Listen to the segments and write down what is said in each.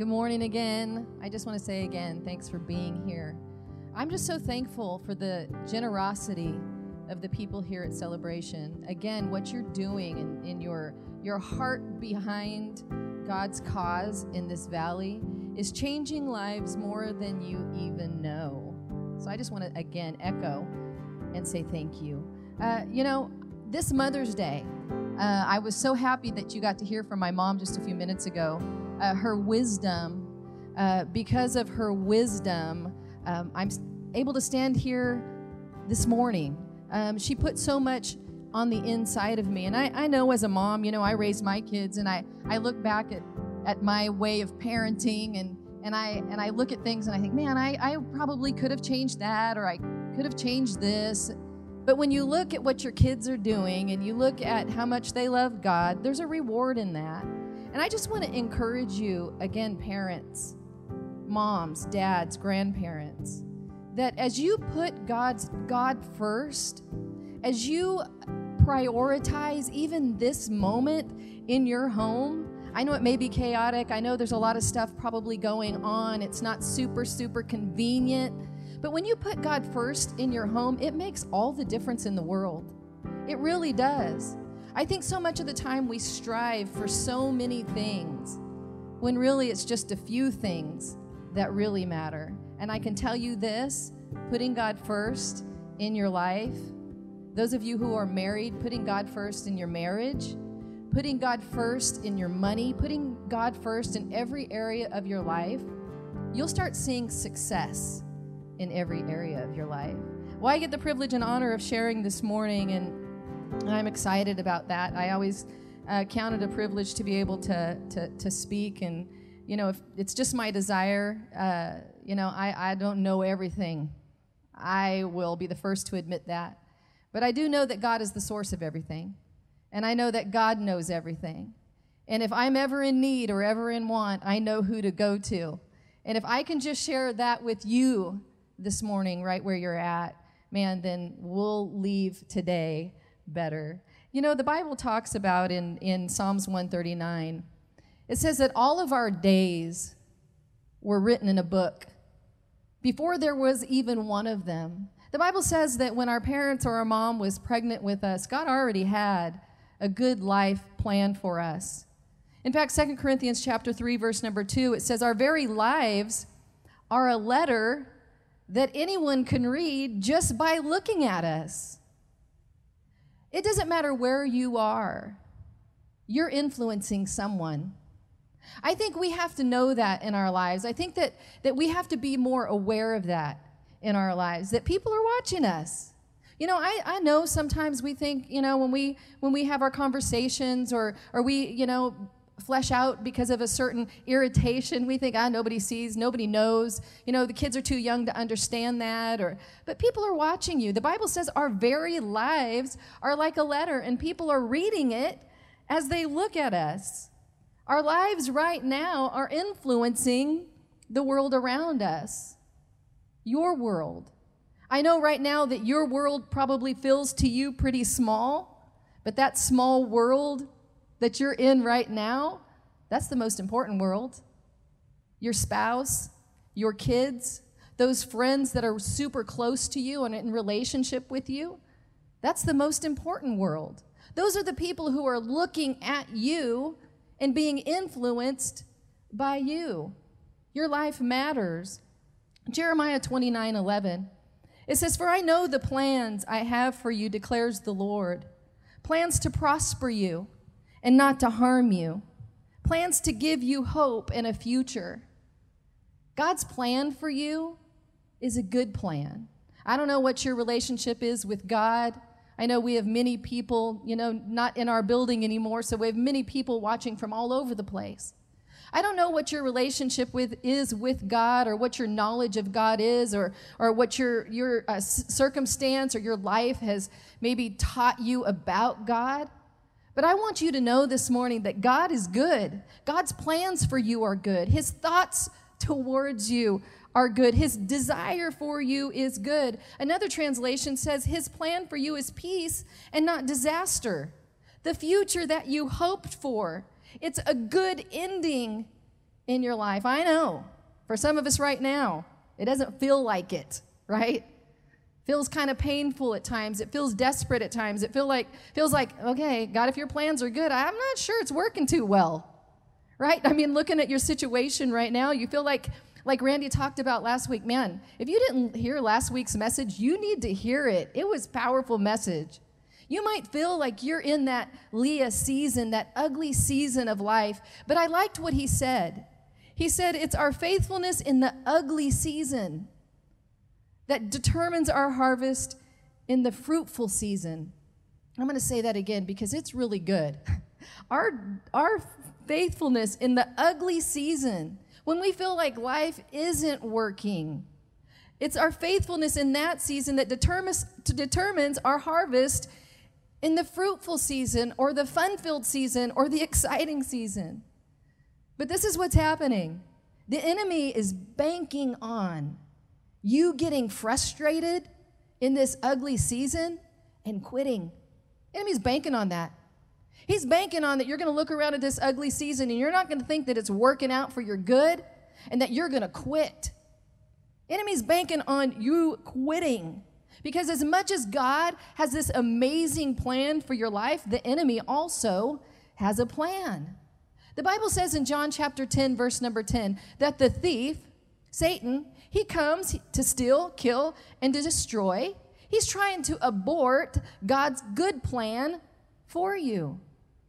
Good morning again. I just want to say again, thanks for being here. I'm just so thankful for the generosity of the people here at Celebration. Again, what you're doing in, in your your heart behind God's cause in this valley is changing lives more than you even know. So I just want to again echo and say thank you. Uh, you know, this Mother's Day, uh, I was so happy that you got to hear from my mom just a few minutes ago. Uh, her wisdom, uh, because of her wisdom, um, I'm able to stand here this morning. Um, she put so much on the inside of me. And I, I know as a mom, you know, I raised my kids and I, I look back at, at my way of parenting and, and I and I look at things and I think, man, I, I probably could have changed that or I could have changed this. But when you look at what your kids are doing and you look at how much they love God, there's a reward in that. And I just want to encourage you, again, parents, moms, dads, grandparents, that as you put God's God first, as you prioritize even this moment in your home, I know it may be chaotic. I know there's a lot of stuff probably going on. It's not super, super convenient. But when you put God first in your home, it makes all the difference in the world. It really does. I think so much of the time we strive for so many things when really it's just a few things that really matter. And I can tell you this putting God first in your life, those of you who are married, putting God first in your marriage, putting God first in your money, putting God first in every area of your life, you'll start seeing success in every area of your life. Well, I get the privilege and honor of sharing this morning, and I'm excited about that. I always uh, count it a privilege to be able to, to, to speak, and you know, if it's just my desire, uh, you know, I, I don't know everything. I will be the first to admit that. But I do know that God is the source of everything. And I know that God knows everything. And if I'm ever in need or ever in want, I know who to go to. And if I can just share that with you this morning, right where you're at, man, then we'll leave today better. You know, the Bible talks about in, in Psalms 139, it says that all of our days were written in a book before there was even one of them. The Bible says that when our parents or our mom was pregnant with us, God already had a good life planned for us. In fact, 2 Corinthians chapter 3 verse number 2 it says our very lives are a letter that anyone can read just by looking at us. It doesn't matter where you are. You're influencing someone. I think we have to know that in our lives. I think that, that we have to be more aware of that in our lives, that people are watching us. You know, I, I know sometimes we think, you know, when we when we have our conversations or or we, you know, flesh out because of a certain irritation, we think, ah, nobody sees, nobody knows. You know, the kids are too young to understand that. Or but people are watching you. The Bible says our very lives are like a letter, and people are reading it as they look at us. Our lives right now are influencing the world around us. Your world. I know right now that your world probably feels to you pretty small, but that small world that you're in right now, that's the most important world. Your spouse, your kids, those friends that are super close to you and in relationship with you, that's the most important world. Those are the people who are looking at you and being influenced by you. Your life matters. Jeremiah 29 11 it says, For I know the plans I have for you, declares the Lord plans to prosper you and not to harm you, plans to give you hope and a future. God's plan for you is a good plan. I don't know what your relationship is with God. I know we have many people, you know, not in our building anymore, so we have many people watching from all over the place. I don't know what your relationship with is with God or what your knowledge of God is or, or what your, your uh, circumstance or your life has maybe taught you about God. But I want you to know this morning that God is good. God's plans for you are good. His thoughts towards you are good. His desire for you is good. Another translation says, His plan for you is peace and not disaster. The future that you hoped for it's a good ending in your life. I know for some of us right now, it doesn't feel like it, right? Feels kind of painful at times. It feels desperate at times. It feel like feels like, okay, God, if your plans are good, I'm not sure it's working too well. Right? I mean, looking at your situation right now, you feel like like Randy talked about last week, man, if you didn't hear last week's message, you need to hear it. It was powerful message. You might feel like you're in that Leah season, that ugly season of life, but I liked what he said. He said, It's our faithfulness in the ugly season that determines our harvest in the fruitful season. I'm going to say that again because it's really good. Our, our faithfulness in the ugly season, when we feel like life isn't working, it's our faithfulness in that season that determines, determines our harvest in the fruitful season or the fun filled season or the exciting season. But this is what's happening the enemy is banking on you getting frustrated in this ugly season and quitting. Enemy's banking on that. He's banking on that you're going to look around at this ugly season and you're not going to think that it's working out for your good and that you're going to quit. Enemy's banking on you quitting. Because as much as God has this amazing plan for your life, the enemy also has a plan. The Bible says in John chapter 10, verse number 10, that the thief, Satan, he comes to steal, kill, and to destroy. He's trying to abort God's good plan for you.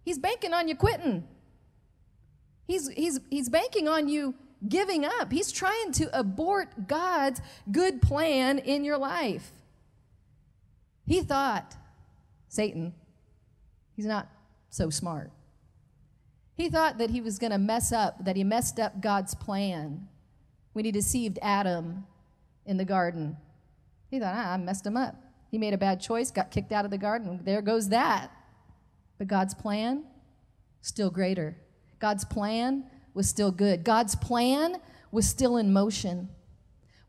He's banking on you quitting. He's, he's, he's banking on you giving up. He's trying to abort God's good plan in your life. He thought, Satan, he's not so smart. He thought that he was going to mess up, that he messed up God's plan when he deceived Adam in the garden. He thought, ah, I messed him up. He made a bad choice, got kicked out of the garden. There goes that. But God's plan, still greater. God's plan was still good. God's plan was still in motion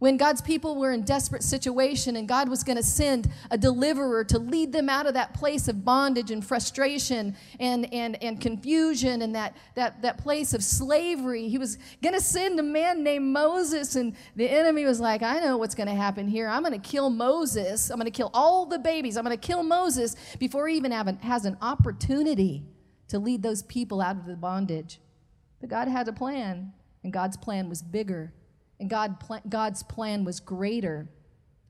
when God's people were in desperate situation and God was going to send a deliverer to lead them out of that place of bondage and frustration and, and, and confusion and that, that, that place of slavery, he was going to send a man named Moses. And the enemy was like, I know what's going to happen here. I'm going to kill Moses. I'm going to kill all the babies. I'm going to kill Moses before he even an, has an opportunity to lead those people out of the bondage. But God had a plan, and God's plan was bigger and God, God's plan was greater,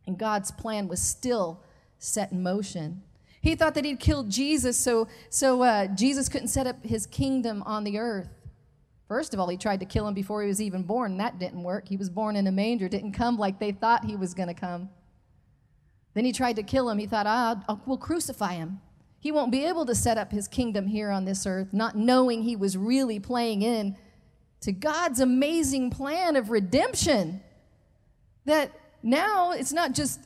and God's plan was still set in motion. He thought that he'd killed Jesus so, so uh, Jesus couldn't set up his kingdom on the earth. First of all, he tried to kill him before he was even born. That didn't work. He was born in a manger, didn't come like they thought he was going to come. Then he tried to kill him. He thought, ah, I'll, we'll crucify him. He won't be able to set up his kingdom here on this earth, not knowing he was really playing in to God's amazing plan of redemption. That now it's not just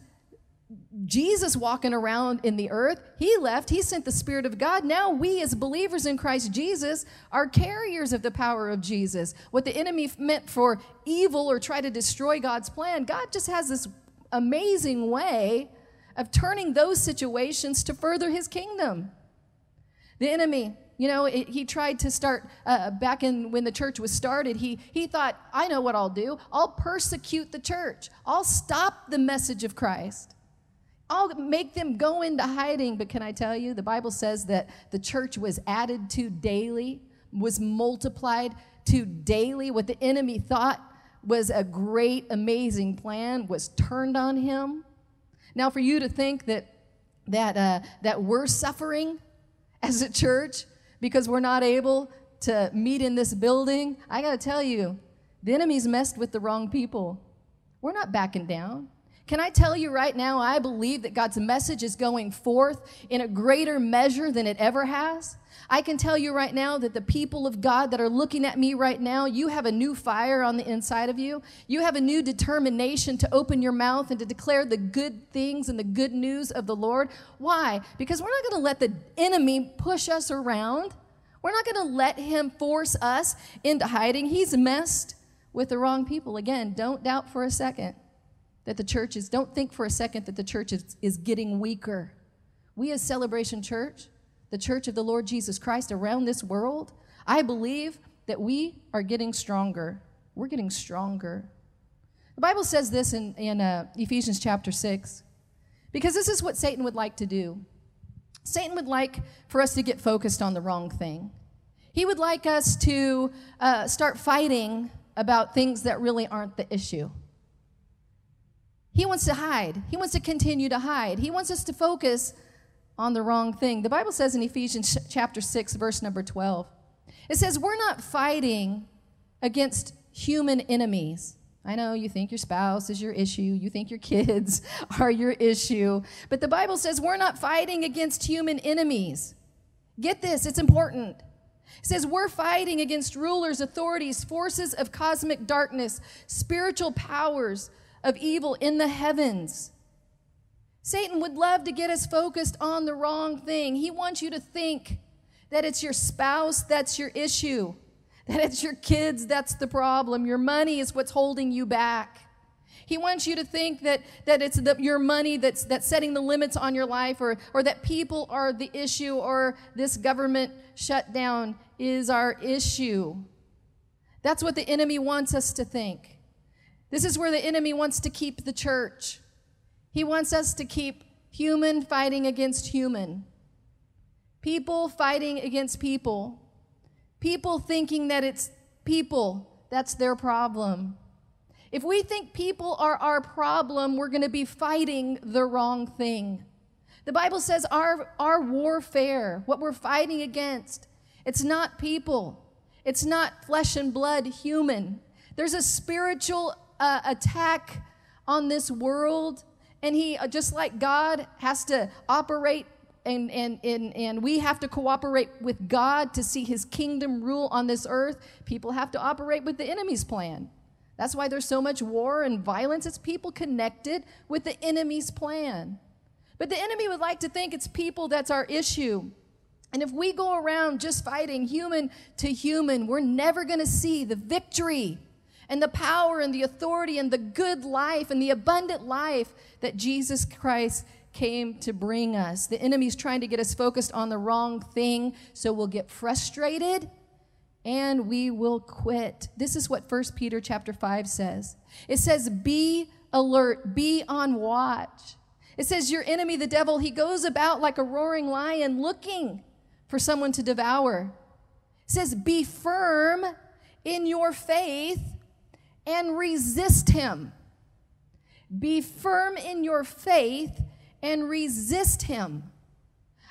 Jesus walking around in the earth. He left, He sent the Spirit of God. Now we, as believers in Christ Jesus, are carriers of the power of Jesus. What the enemy meant for evil or try to destroy God's plan, God just has this amazing way of turning those situations to further His kingdom. The enemy you know, it, he tried to start uh, back in when the church was started. He, he thought, I know what I'll do. I'll persecute the church, I'll stop the message of Christ. I'll make them go into hiding. But can I tell you, the Bible says that the church was added to daily, was multiplied to daily. What the enemy thought was a great, amazing plan was turned on him. Now, for you to think that that uh, that we're suffering as a church because we're not able to meet in this building, I got to tell you, the enemy's messed with the wrong people. We're not backing down. Can I tell you right now, I believe that God's message is going forth in a greater measure than it ever has. I can tell you right now that the people of God that are looking at me right now, you have a new fire on the inside of you. You have a new determination to open your mouth and to declare the good things and the good news of the Lord. Why? Because we're not going to let the enemy push us around. We're not going to let him force us into hiding. He's messed with the wrong people. Again, don't doubt for a second that the church is, don't think for a second that the church is, is getting weaker. We, as Celebration Church, the church of the Lord Jesus Christ around this world, I believe that we are getting stronger. We're getting stronger. The Bible says this in, in uh, Ephesians chapter 6, because this is what Satan would like to do. Satan would like for us to get focused on the wrong thing. He would like us to uh, start fighting about things that really aren't the issue. He wants to hide. He wants to continue to hide. He wants us to focus on the wrong thing. The Bible says in Ephesians chapter 6, verse number 12, it says, We're not fighting against human enemies. I know you think your spouse is your issue, you think your kids are your issue, but the Bible says we're not fighting against human enemies. Get this, it's important. It says we're fighting against rulers, authorities, forces of cosmic darkness, spiritual powers of evil in the heavens. Satan would love to get us focused on the wrong thing. He wants you to think that it's your spouse that's your issue, that it's your kids that's the problem, your money is what's holding you back. He wants you to think that, that it's the, your money that's, that's setting the limits on your life, or, or that people are the issue, or this government shutdown is our issue. That's what the enemy wants us to think. This is where the enemy wants to keep the church. He wants us to keep human fighting against human, people fighting against people, people thinking that it's people that's their problem. If we think people are our problem, we're going to be fighting the wrong thing. The Bible says our, our warfare, what we're fighting against, it's not people, it's not flesh and blood human. There's a spiritual uh, attack on this world, and he, uh, just like God, has to operate and, and, and, and we have to cooperate with God to see his kingdom rule on this earth. People have to operate with the enemy's plan. That's why there's so much war and violence. It's people connected with the enemy's plan. But the enemy would like to think it's people that's our issue. And if we go around just fighting human to human, we're never going to see the victory and the power and the authority and the good life and the abundant life that Jesus Christ came to bring us. The enemy's trying to get us focused on the wrong thing, so we'll get frustrated and we will quit. This is what 1 Peter chapter 5 says. It says, Be alert, be on watch. It says, Your enemy, the devil, he goes about like a roaring lion looking for someone to devour. It says, Be firm in your faith and resist him. Be firm in your faith and resist him.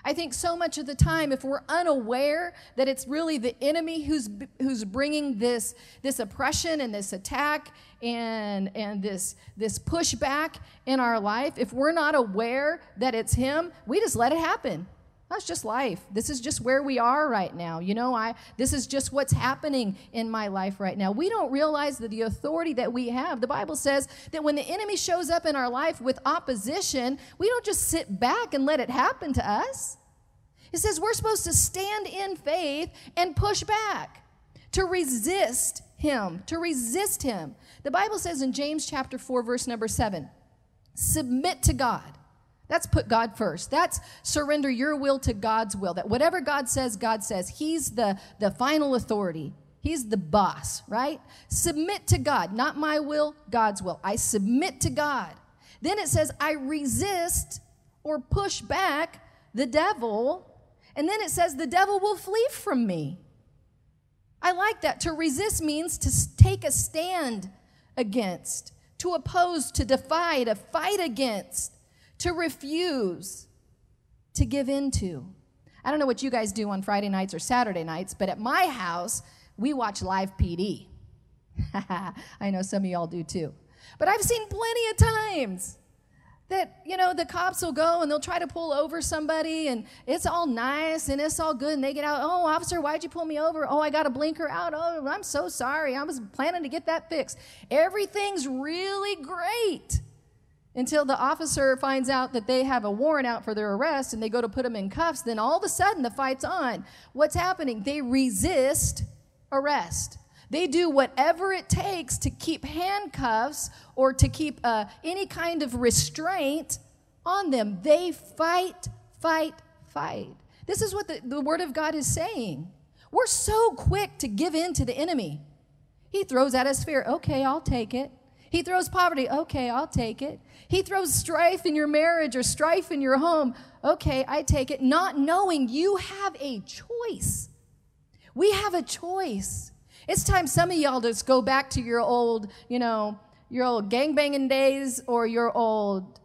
I think so much of the time, if we're unaware that it's really the enemy who's, who's bringing this, this oppression and this attack and, and this, this pushback in our life, if we're not aware that it's him, we just let it happen. That's just life. This is just where we are right now. You know, I this is just what's happening in my life right now. We don't realize that the authority that we have. The Bible says that when the enemy shows up in our life with opposition, we don't just sit back and let it happen to us. It says we're supposed to stand in faith and push back, to resist him, to resist him. The Bible says in James chapter 4 verse number 7, submit to God that's put God first. That's surrender your will to God's will. That whatever God says, God says. He's the, the final authority. He's the boss, right? Submit to God, not my will, God's will. I submit to God. Then it says, I resist or push back the devil. And then it says, the devil will flee from me. I like that. To resist means to take a stand against, to oppose, to defy, to fight against to refuse to give in to. I don't know what you guys do on Friday nights or Saturday nights, but at my house, we watch live PD. I know some of y'all do too. But I've seen plenty of times that, you know, the cops will go and they'll try to pull over somebody and it's all nice and it's all good and they get out, oh, officer, why'd you pull me over? Oh, I got a blinker out. Oh, I'm so sorry. I was planning to get that fixed. Everything's really great until the officer finds out that they have a warrant out for their arrest and they go to put them in cuffs. Then all of a sudden the fight's on. What's happening? They resist arrest. They do whatever it takes to keep handcuffs or to keep uh, any kind of restraint on them. They fight, fight, fight. This is what the, the Word of God is saying. we're so quick to give in to the enemy. He throws at us fear. Okay, I'll take it. He throws poverty. Okay, I'll take it. He throws strife in your marriage or strife in your home. Okay, I take it. Not knowing you have a choice. We have a choice. It's time some of y'all just go back to your old, you know, your old gangbanging days or your old,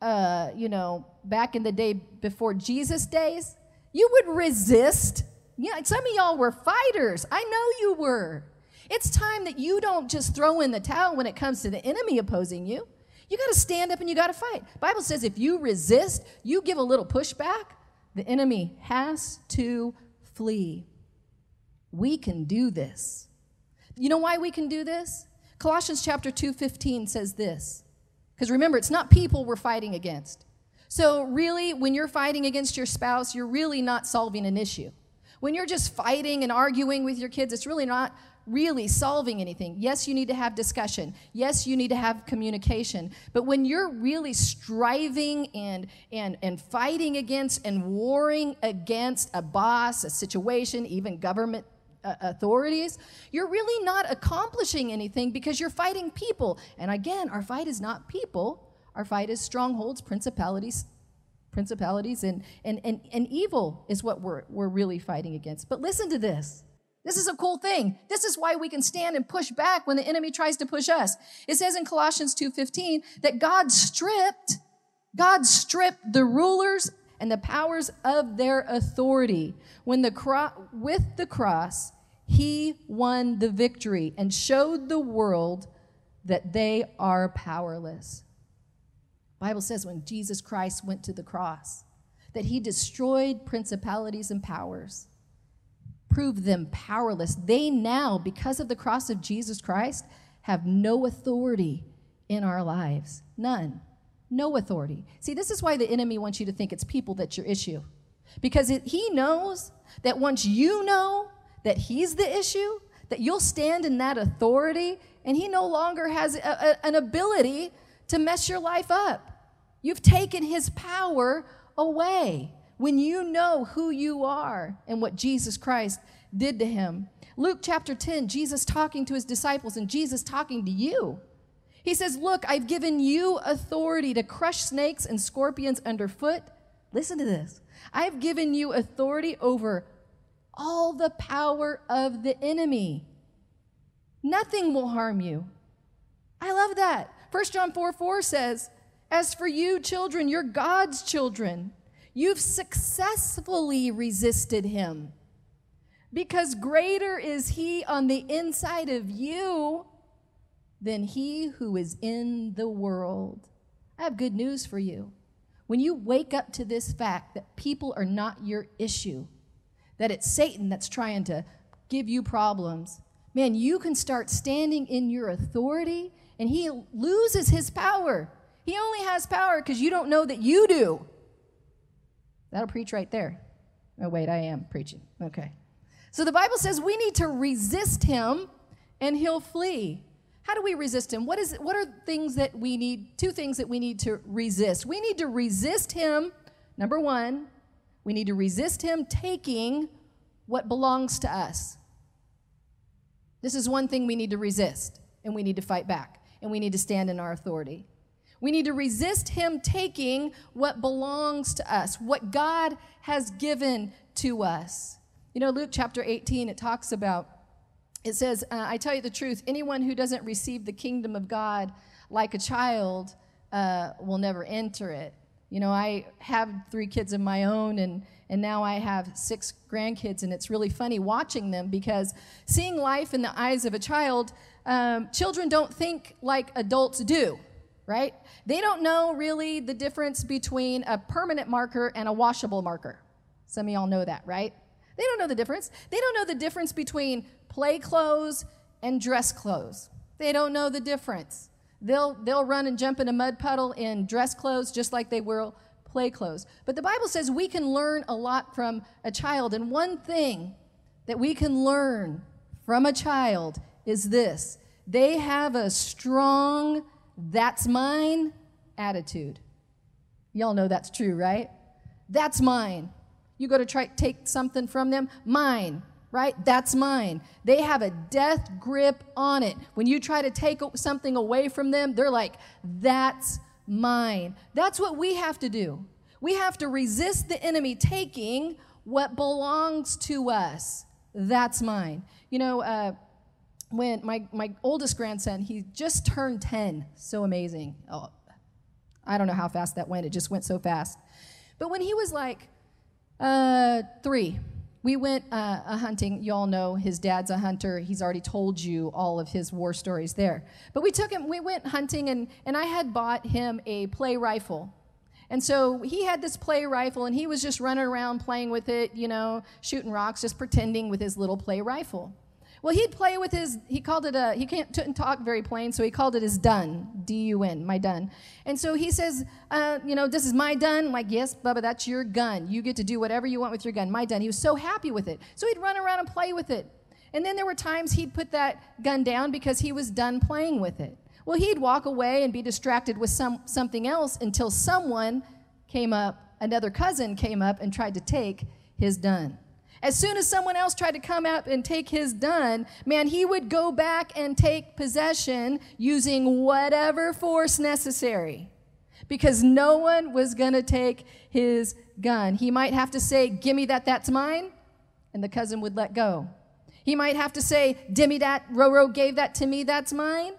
uh, you know, back in the day before Jesus days. You would resist. Yeah, some of y'all were fighters. I know you were. It's time that you don't just throw in the towel when it comes to the enemy opposing you. You got to stand up and you got to fight. Bible says if you resist, you give a little pushback, the enemy has to flee. We can do this. You know why we can do this? Colossians chapter 2:15 says this. Because remember, it's not people we're fighting against. So really, when you're fighting against your spouse, you're really not solving an issue. When you're just fighting and arguing with your kids, it's really not really solving anything. Yes, you need to have discussion. Yes, you need to have communication. But when you're really striving and and and fighting against and warring against a boss, a situation, even government uh, authorities, you're really not accomplishing anything because you're fighting people. And again, our fight is not people, our fight is strongholds, principalities, principalities, and, and, and, and evil is what we're, we're really fighting against. But listen to this. This is a cool thing. This is why we can stand and push back when the enemy tries to push us. It says in Colossians 2:15 that God stripped God stripped the rulers and the powers of their authority when the cro- with the cross he won the victory and showed the world that they are powerless. Bible says when Jesus Christ went to the cross that he destroyed principalities and powers, proved them powerless. They now because of the cross of Jesus Christ have no authority in our lives. None. No authority. See, this is why the enemy wants you to think it's people that's your issue. Because it, he knows that once you know that he's the issue, that you'll stand in that authority, and he no longer has a, a, an ability to mess your life up. You've taken his power away when you know who you are and what Jesus Christ did to him. Luke chapter 10, Jesus talking to his disciples and Jesus talking to you. He says, Look, I've given you authority to crush snakes and scorpions underfoot. Listen to this. I've given you authority over all the power of the enemy. Nothing will harm you. I love that. 1 John 4 4 says, As for you, children, you're God's children. You've successfully resisted him because greater is he on the inside of you than he who is in the world. I have good news for you. When you wake up to this fact that people are not your issue, that it's Satan that's trying to give you problems, man, you can start standing in your authority and he loses his power. He only has power because you don't know that you do. That'll preach right there. Oh, wait, I am preaching. Okay. So the Bible says we need to resist him and he'll flee. How do we resist him? What is what are things that we need two things that we need to resist? We need to resist him. Number 1, we need to resist him taking what belongs to us. This is one thing we need to resist, and we need to fight back, and we need to stand in our authority. We need to resist him taking what belongs to us, what God has given to us. You know, Luke chapter 18, it talks about, it says, uh, I tell you the truth, anyone who doesn't receive the kingdom of God like a child uh, will never enter it. You know, I have three kids of my own, and, and now I have six grandkids, and it's really funny watching them because seeing life in the eyes of a child, um, children don't think like adults do, right? They don't know really the difference between a permanent marker and a washable marker. Some of y'all know that, right? They don't know the difference. They don't know the difference between play clothes and dress clothes. They don't know the difference. They'll, they'll run and jump in a mud puddle in dress clothes just like they will play clothes. But the Bible says we can learn a lot from a child. And one thing that we can learn from a child is this they have a strong, that's mine attitude. Y'all know that's true, right? That's mine. You go to try take something from them, mine right? That's mine. They have a death grip on it. When you try to take something away from them, they're like, that's mine. That's what we have to do. We have to resist the enemy taking what belongs to us. That's mine. You know, uh, when my, my oldest grandson, he just turned 10. So amazing. Oh, I don't know how fast that went. It just went so fast. But when he was like uh, three, we went uh, a hunting. You all know his dad's a hunter. He's already told you all of his war stories there. But we took him, we went hunting, and, and I had bought him a play rifle. And so he had this play rifle, and he was just running around playing with it, you know, shooting rocks, just pretending with his little play rifle. Well, he'd play with his, he called it a, he can't couldn't talk very plain, so he called it his dun, D U N, my dun. And so he says, uh, you know, this is my dun. I'm like, yes, Bubba, that's your gun. You get to do whatever you want with your gun, my dun. He was so happy with it. So he'd run around and play with it. And then there were times he'd put that gun down because he was done playing with it. Well, he'd walk away and be distracted with some, something else until someone came up, another cousin came up and tried to take his dun. As soon as someone else tried to come up and take his dun, man, he would go back and take possession using whatever force necessary because no one was going to take his gun. He might have to say, Give me that, that's mine, and the cousin would let go. He might have to say, Dimmy that, Roro gave that to me, that's mine,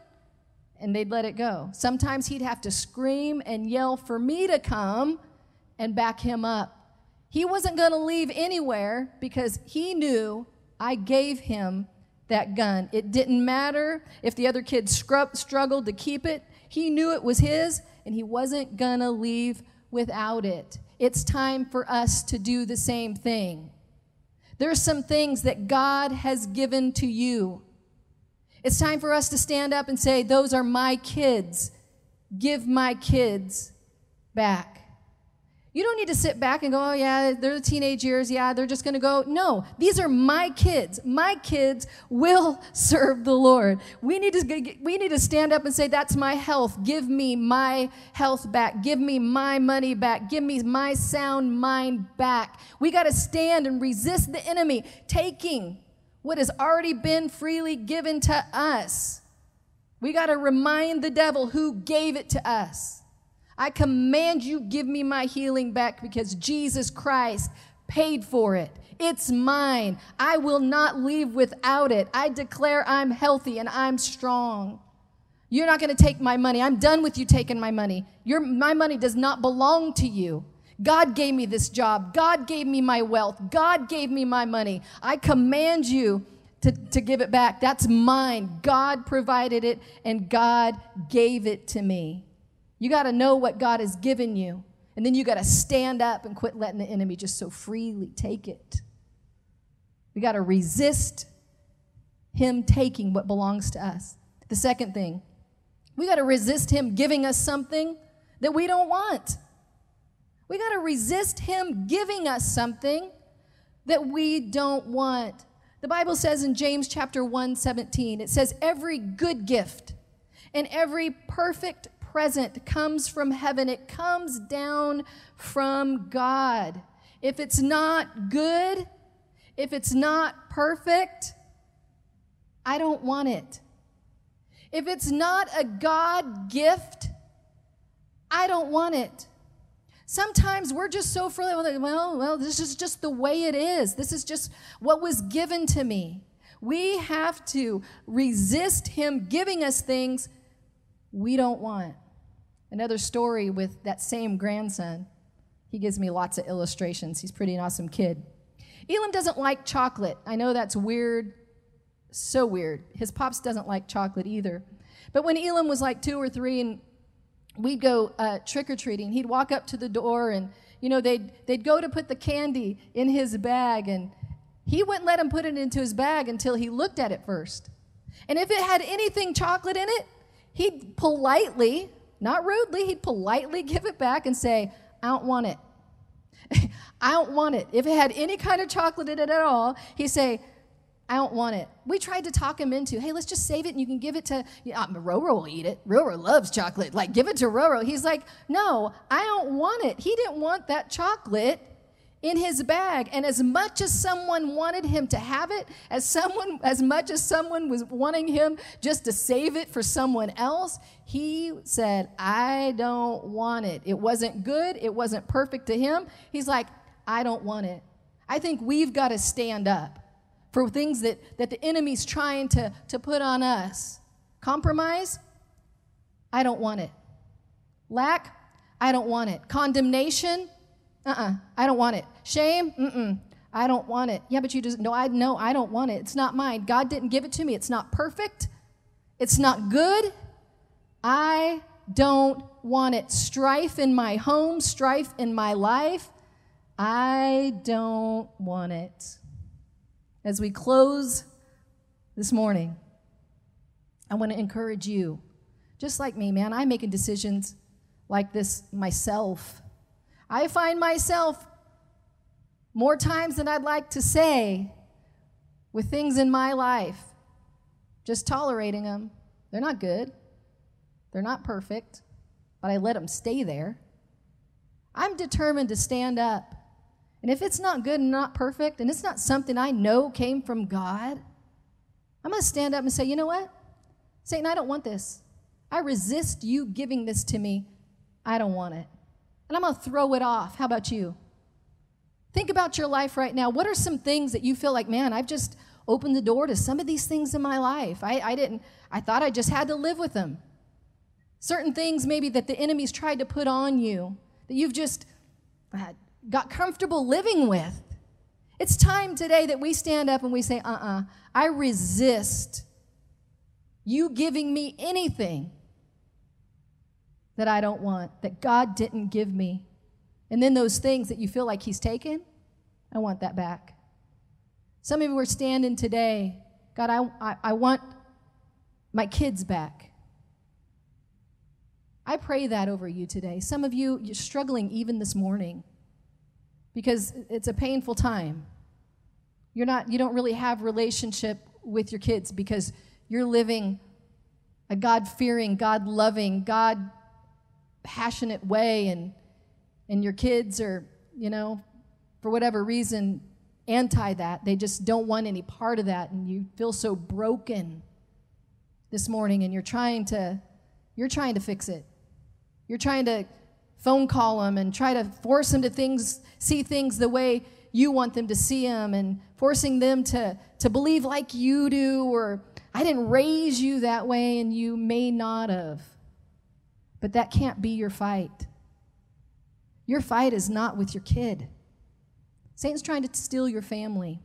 and they'd let it go. Sometimes he'd have to scream and yell for me to come and back him up. He wasn't going to leave anywhere because he knew I gave him that gun. It didn't matter if the other kids struggled to keep it, he knew it was his, and he wasn't going to leave without it. It's time for us to do the same thing. There's some things that God has given to you. It's time for us to stand up and say, Those are my kids. Give my kids back. You don't need to sit back and go, oh, yeah, they're the teenage years. Yeah, they're just going to go. No, these are my kids. My kids will serve the Lord. We need, to, we need to stand up and say, that's my health. Give me my health back. Give me my money back. Give me my sound mind back. We got to stand and resist the enemy taking what has already been freely given to us. We got to remind the devil who gave it to us. I command you, give me my healing back because Jesus Christ paid for it. It's mine. I will not leave without it. I declare I'm healthy and I'm strong. You're not going to take my money. I'm done with you taking my money. Your, my money does not belong to you. God gave me this job. God gave me my wealth. God gave me my money. I command you to, to give it back. That's mine. God provided it and God gave it to me. You got to know what God has given you. And then you got to stand up and quit letting the enemy just so freely take it. We got to resist him taking what belongs to us. The second thing, we got to resist him giving us something that we don't want. We got to resist him giving us something that we don't want. The Bible says in James chapter 1 17, it says, Every good gift and every perfect present comes from heaven, it comes down from God. If it's not good, if it's not perfect, I don't want it. If it's not a God gift, I don't want it. Sometimes we're just so freely, well, well, this is just the way it is. This is just what was given to me. We have to resist Him giving us things we don't want. Another story with that same grandson. He gives me lots of illustrations. He's pretty an awesome kid. Elam doesn't like chocolate. I know that's weird, so weird. His pops doesn't like chocolate either. But when Elam was like two or three and we'd go uh, trick or treating, he'd walk up to the door and, you know, they'd, they'd go to put the candy in his bag and he wouldn't let him put it into his bag until he looked at it first. And if it had anything chocolate in it, he'd politely not rudely, he'd politely give it back and say, I don't want it. I don't want it. If it had any kind of chocolate in it at all, he'd say, I don't want it. We tried to talk him into, hey, let's just save it and you can give it to, yeah, Roro will eat it. Roro loves chocolate. Like, give it to Roro. He's like, no, I don't want it. He didn't want that chocolate in his bag. And as much as someone wanted him to have it as someone as much as someone was wanting him just to save it for someone else he said i don't want it. It wasn't good. It wasn't perfect to him. He's like i don't want it. I think we've got to stand up for things that that the enemy's trying to to put on us. Compromise? I don't want it. Lack? I don't want it. Condemnation uh-uh, I don't want it. Shame? Mm-mm. I don't want it. Yeah, but you just no, I no, I don't want it. It's not mine. God didn't give it to me. It's not perfect. It's not good. I don't want it. Strife in my home, strife in my life. I don't want it. As we close this morning, I want to encourage you. Just like me, man, I'm making decisions like this myself I find myself more times than I'd like to say with things in my life, just tolerating them. They're not good, they're not perfect, but I let them stay there. I'm determined to stand up. And if it's not good and not perfect, and it's not something I know came from God, I'm going to stand up and say, you know what? Satan, I don't want this. I resist you giving this to me. I don't want it and I'm going to throw it off. How about you? Think about your life right now. What are some things that you feel like, man, I've just opened the door to some of these things in my life? I, I didn't, I thought I just had to live with them. Certain things maybe that the enemy's tried to put on you that you've just uh, got comfortable living with. It's time today that we stand up and we say, uh uh-uh, uh I resist you giving me anything that I don't want, that God didn't give me. And then those things that you feel like He's taken, I want that back. Some of you are standing today, God, I, I, I want my kids back. I pray that over you today. Some of you, you're struggling even this morning because it's a painful time. You're not, you don't really have relationship with your kids because you're living a God fearing, God loving, God passionate way and and your kids are, you know, for whatever reason anti that. They just don't want any part of that and you feel so broken this morning and you're trying to you're trying to fix it. You're trying to phone call them and try to force them to things see things the way you want them to see them and forcing them to to believe like you do or I didn't raise you that way and you may not have. But that can't be your fight. Your fight is not with your kid. Satan's trying to steal your family.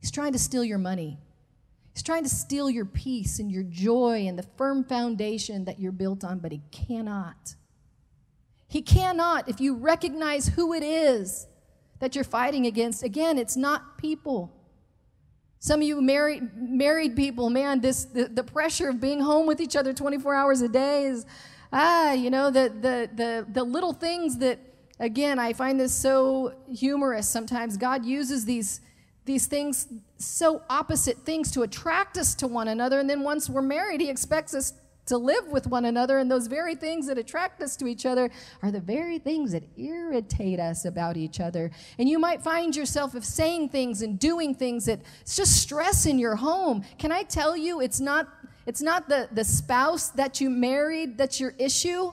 He's trying to steal your money. He's trying to steal your peace and your joy and the firm foundation that you're built on, but he cannot. He cannot if you recognize who it is that you're fighting against. Again, it's not people. Some of you married married people, man, this the, the pressure of being home with each other 24 hours a day is ah, you know, the, the, the, the little things that, again, I find this so humorous sometimes. God uses these, these things, so opposite things, to attract us to one another. And then once we're married, He expects us to live with one another. And those very things that attract us to each other are the very things that irritate us about each other. And you might find yourself of saying things and doing things that it's just stress in your home. Can I tell you, it's not it's not the, the spouse that you married that's your issue.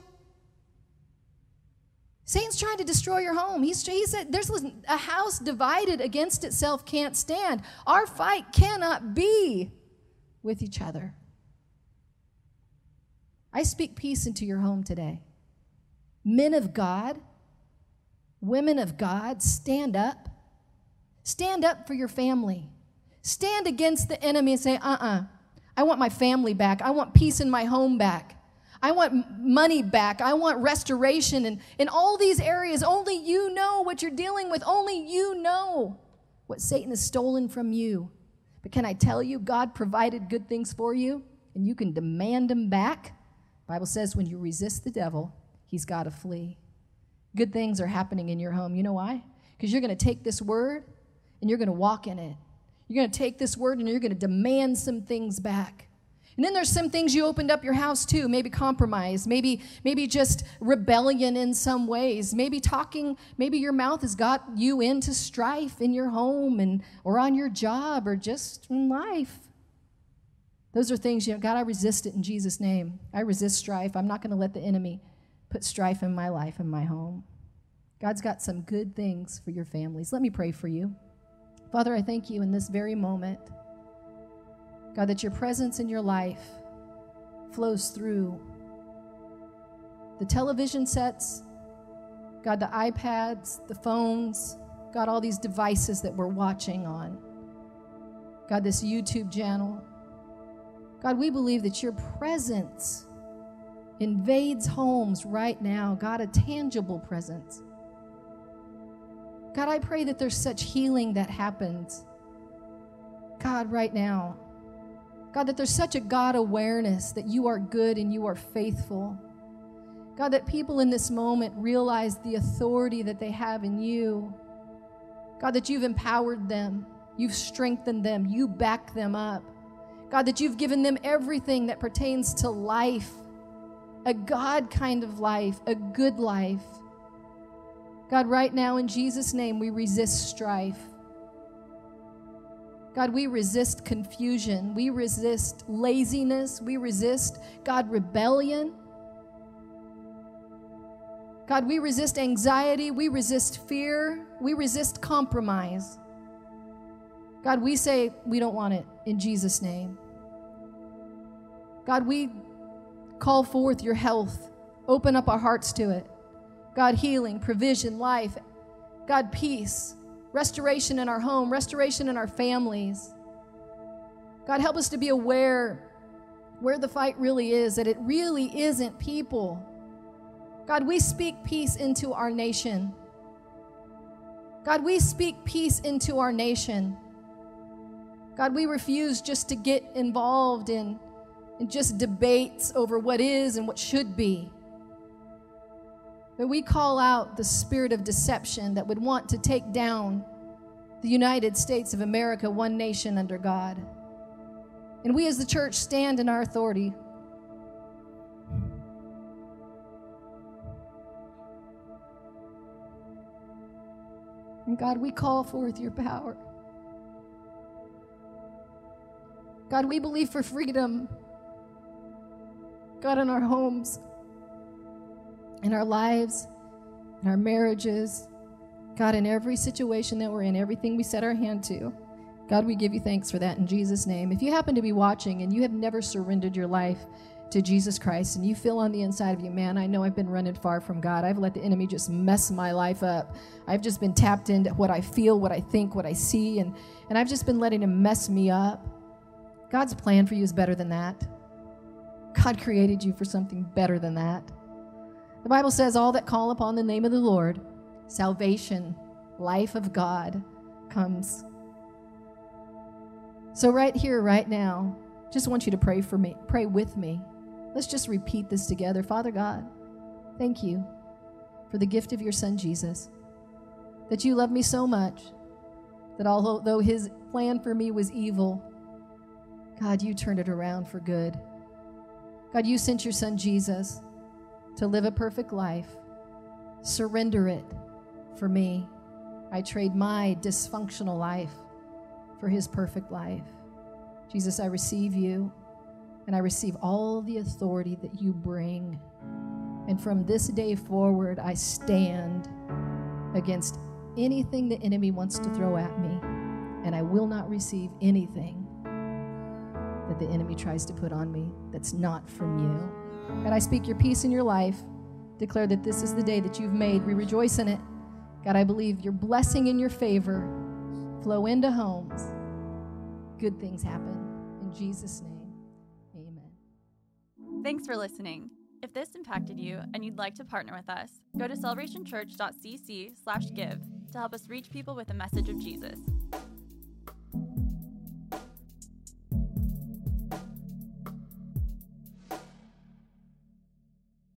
Satan's trying to destroy your home. He's, he said, there's a house divided against itself can't stand. Our fight cannot be with each other. I speak peace into your home today. Men of God, women of God, stand up. Stand up for your family. Stand against the enemy and say, uh uh-uh, uh I want my family back. I want peace in my home back. I want money back. I want restoration. And in all these areas, only you know what you're dealing with. Only you know what Satan has stolen from you. But can I tell you, God provided good things for you, and you can demand them back. Bible says when you resist the devil, he's got to flee. Good things are happening in your home. You know why? Because you're going to take this word and you're going to walk in it. You're going to take this word and you're going to demand some things back. And then there's some things you opened up your house to, maybe compromise, maybe maybe just rebellion in some ways, maybe talking, maybe your mouth has got you into strife in your home and or on your job or just in life. Those are things, you know, God, I resist it in Jesus' name. I resist strife. I'm not going to let the enemy put strife in my life and my home. God's got some good things for your families. Let me pray for you. Father, I thank you in this very moment God, that your presence in your life flows through the television sets, God, the iPads, the phones, God, all these devices that we're watching on. God, this YouTube channel. God, we believe that your presence invades homes right now. God, a tangible presence. God, I pray that there's such healing that happens. God, right now. God, that there's such a God awareness that you are good and you are faithful. God, that people in this moment realize the authority that they have in you. God, that you've empowered them, you've strengthened them, you back them up. God, that you've given them everything that pertains to life, a God kind of life, a good life. God, right now in Jesus' name, we resist strife. God, we resist confusion. We resist laziness. We resist, God, rebellion. God, we resist anxiety. We resist fear. We resist compromise. God, we say we don't want it in Jesus' name. God, we call forth your health. Open up our hearts to it. God, healing, provision, life. God, peace restoration in our home, restoration in our families. God, help us to be aware where the fight really is, that it really isn't people. God, we speak peace into our nation. God, we speak peace into our nation. God, we refuse just to get involved in, in just debates over what is and what should be. But we call out the spirit of deception that would want to take down the United States of America, one nation under God. And we as the church stand in our authority. And God, we call forth your power. God, we believe for freedom. God, in our homes in our lives, in our marriages. God, in every situation that we're in, everything we set our hand to. God, we give you thanks for that in Jesus' name. If you happen to be watching and you have never surrendered your life to Jesus Christ and you feel on the inside of you, man, I know I've been running far from God. I've let the enemy just mess my life up. I've just been tapped into what I feel, what I think, what I see, and, and I've just been letting him mess me up. God's plan for you is better than that. God created you for something better than that. The Bible says, All that call upon the name of the Lord, salvation, life of God comes. So, right here, right now, just want you to pray for me, pray with me. Let's just repeat this together. Father God, thank you for the gift of your son Jesus, that you love me so much that although his plan for me was evil, God, you turned it around for good. God, you sent your son Jesus to live a perfect life. Surrender it for me. I trade my dysfunctional life for his perfect life. Jesus, I receive you and I receive all the authority that you bring. And from this day forward, I stand against anything the enemy wants to throw at me, and I will not receive anything that the enemy tries to put on me that's not from you. God, I speak your peace in your life. Declare that this is the day that you've made. We rejoice in it. God, I believe your blessing and your favor flow into homes. Good things happen. In Jesus' name, amen. Thanks for listening. If this impacted you and you'd like to partner with us, go to celebrationchurch.cc slash give to help us reach people with the message of Jesus.